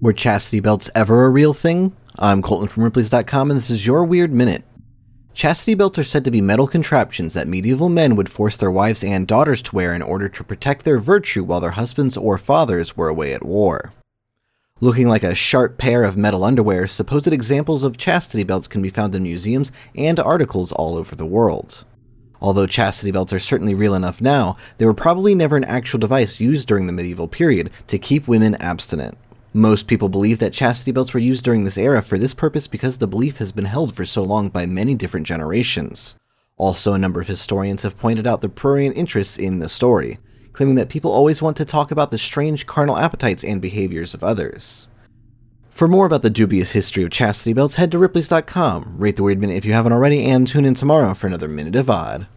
Were chastity belts ever a real thing? I'm Colton from Ripley's.com, and this is your Weird Minute. Chastity belts are said to be metal contraptions that medieval men would force their wives and daughters to wear in order to protect their virtue while their husbands or fathers were away at war. Looking like a sharp pair of metal underwear, supposed examples of chastity belts can be found in museums and articles all over the world. Although chastity belts are certainly real enough now, they were probably never an actual device used during the medieval period to keep women abstinent. Most people believe that chastity belts were used during this era for this purpose because the belief has been held for so long by many different generations. Also, a number of historians have pointed out the prurient interests in the story, claiming that people always want to talk about the strange carnal appetites and behaviors of others. For more about the dubious history of chastity belts, head to Ripley's.com, rate the Weird Minute if you haven't already, and tune in tomorrow for another Minute of Odd.